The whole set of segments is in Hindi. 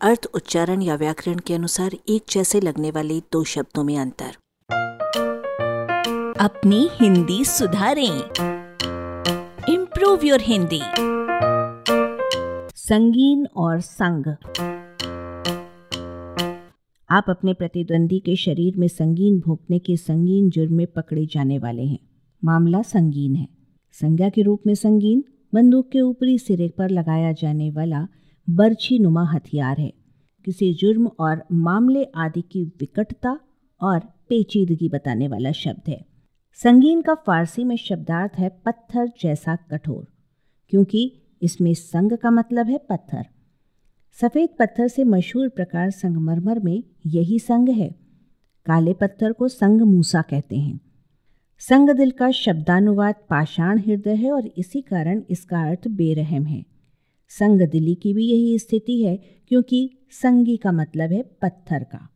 अर्थ उच्चारण या व्याकरण के अनुसार एक जैसे लगने वाले दो शब्दों में अंतर। अपनी हिंदी सुधारें। इम्प्रूव योर हिंदी संगीन और संग। आप अपने प्रतिद्वंदी के शरीर में संगीन भोंकने के संगीन जुर्म में पकड़े जाने वाले हैं। मामला संगीन है। संज्ञा के रूप में संगीन, बंदूक के ऊपरी सिरे पर लगाया जाने वाला बर्छी नुमा हथियार है। किसी जुर्म और मामले आदि की विकटता और पेचीदगी बताने वाला शब्द है। संगीन का फारसी में शब्दार्थ है पत्थर जैसा कठोर, क्योंकि इसमें संग का मतलब है पत्थर। सफ़ेद पत्थर से मशहूर प्रकार संगमरमर में यही संग है। काले पत्थर को संग मूसा कहते हैं। संग दिल का शब्दानुवाद पाषाण हृदय है और इसी कारण इसका अर्थ बेरहम है। संग दिली की भी यही स्थिति है, क्योंकि संगी का मतलब है पत्थर का।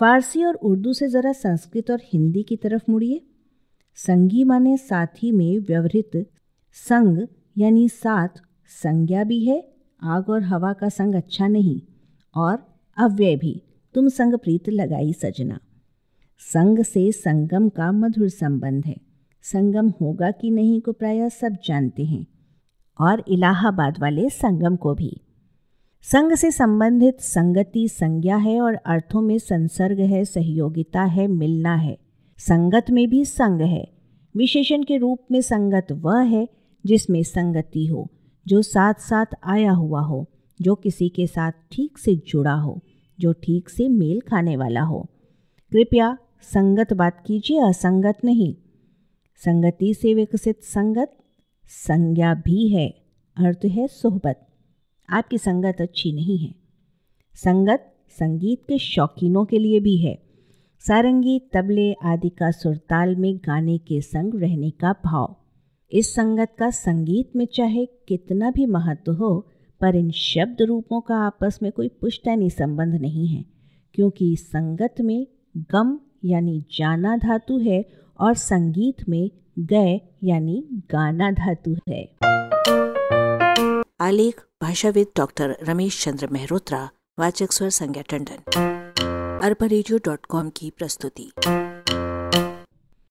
फारसी और उर्दू से ज़रा संस्कृत और हिंदी की तरफ़ मुड़िए। संगी माने साथी में व्यवहित संग, यानी साथ संज्ञा भी है, आग और हवा का संग अच्छा नहीं, और अव्यय भी, तुम संग प्रीत लगाई सजना। संग से संगम का मधुर संबंध है। संगम होगा कि नहीं को प्रायः सब जानते हैं। और इलाहाबाद वाले संगम को भी। संग से संबंधित संगति संज्ञा है और अर्थों में संसर्ग है, सहयोगिता है, मिलना है। संगत में भी संग है। विशेषण के रूप में संगत वह है जिसमें संगति हो, जो साथ साथ आया हुआ हो, जो किसी के साथ ठीक से जुड़ा हो, जो ठीक से मेल खाने वाला हो। कृपया संगत बात कीजिए, असंगत नहीं। संगति से विकसित संगत संज्ञा भी है, अर्थ है सोहबत। आपकी संगत अच्छी नहीं है। संगत संगीत के शौकीनों के लिए भी है। सारंगी, तबले आदि का सुरताल में गाने के संग रहने का भाव। इस संगत का संगीत में चाहे कितना भी महत्व हो, पर इन शब्द रूपों का आपस में कोई पुश्तैनी संबंध नहीं है, क्योंकि संगत में गम यानी जाना धातु है और संगीत में गय यानी गाना धातु है। आलेख, भाषाविद डॉक्टर रमेश चंद्र मेहरोत्रा, वाचक स्वर संज्ञा टंडन। अरबा की प्रस्तुति।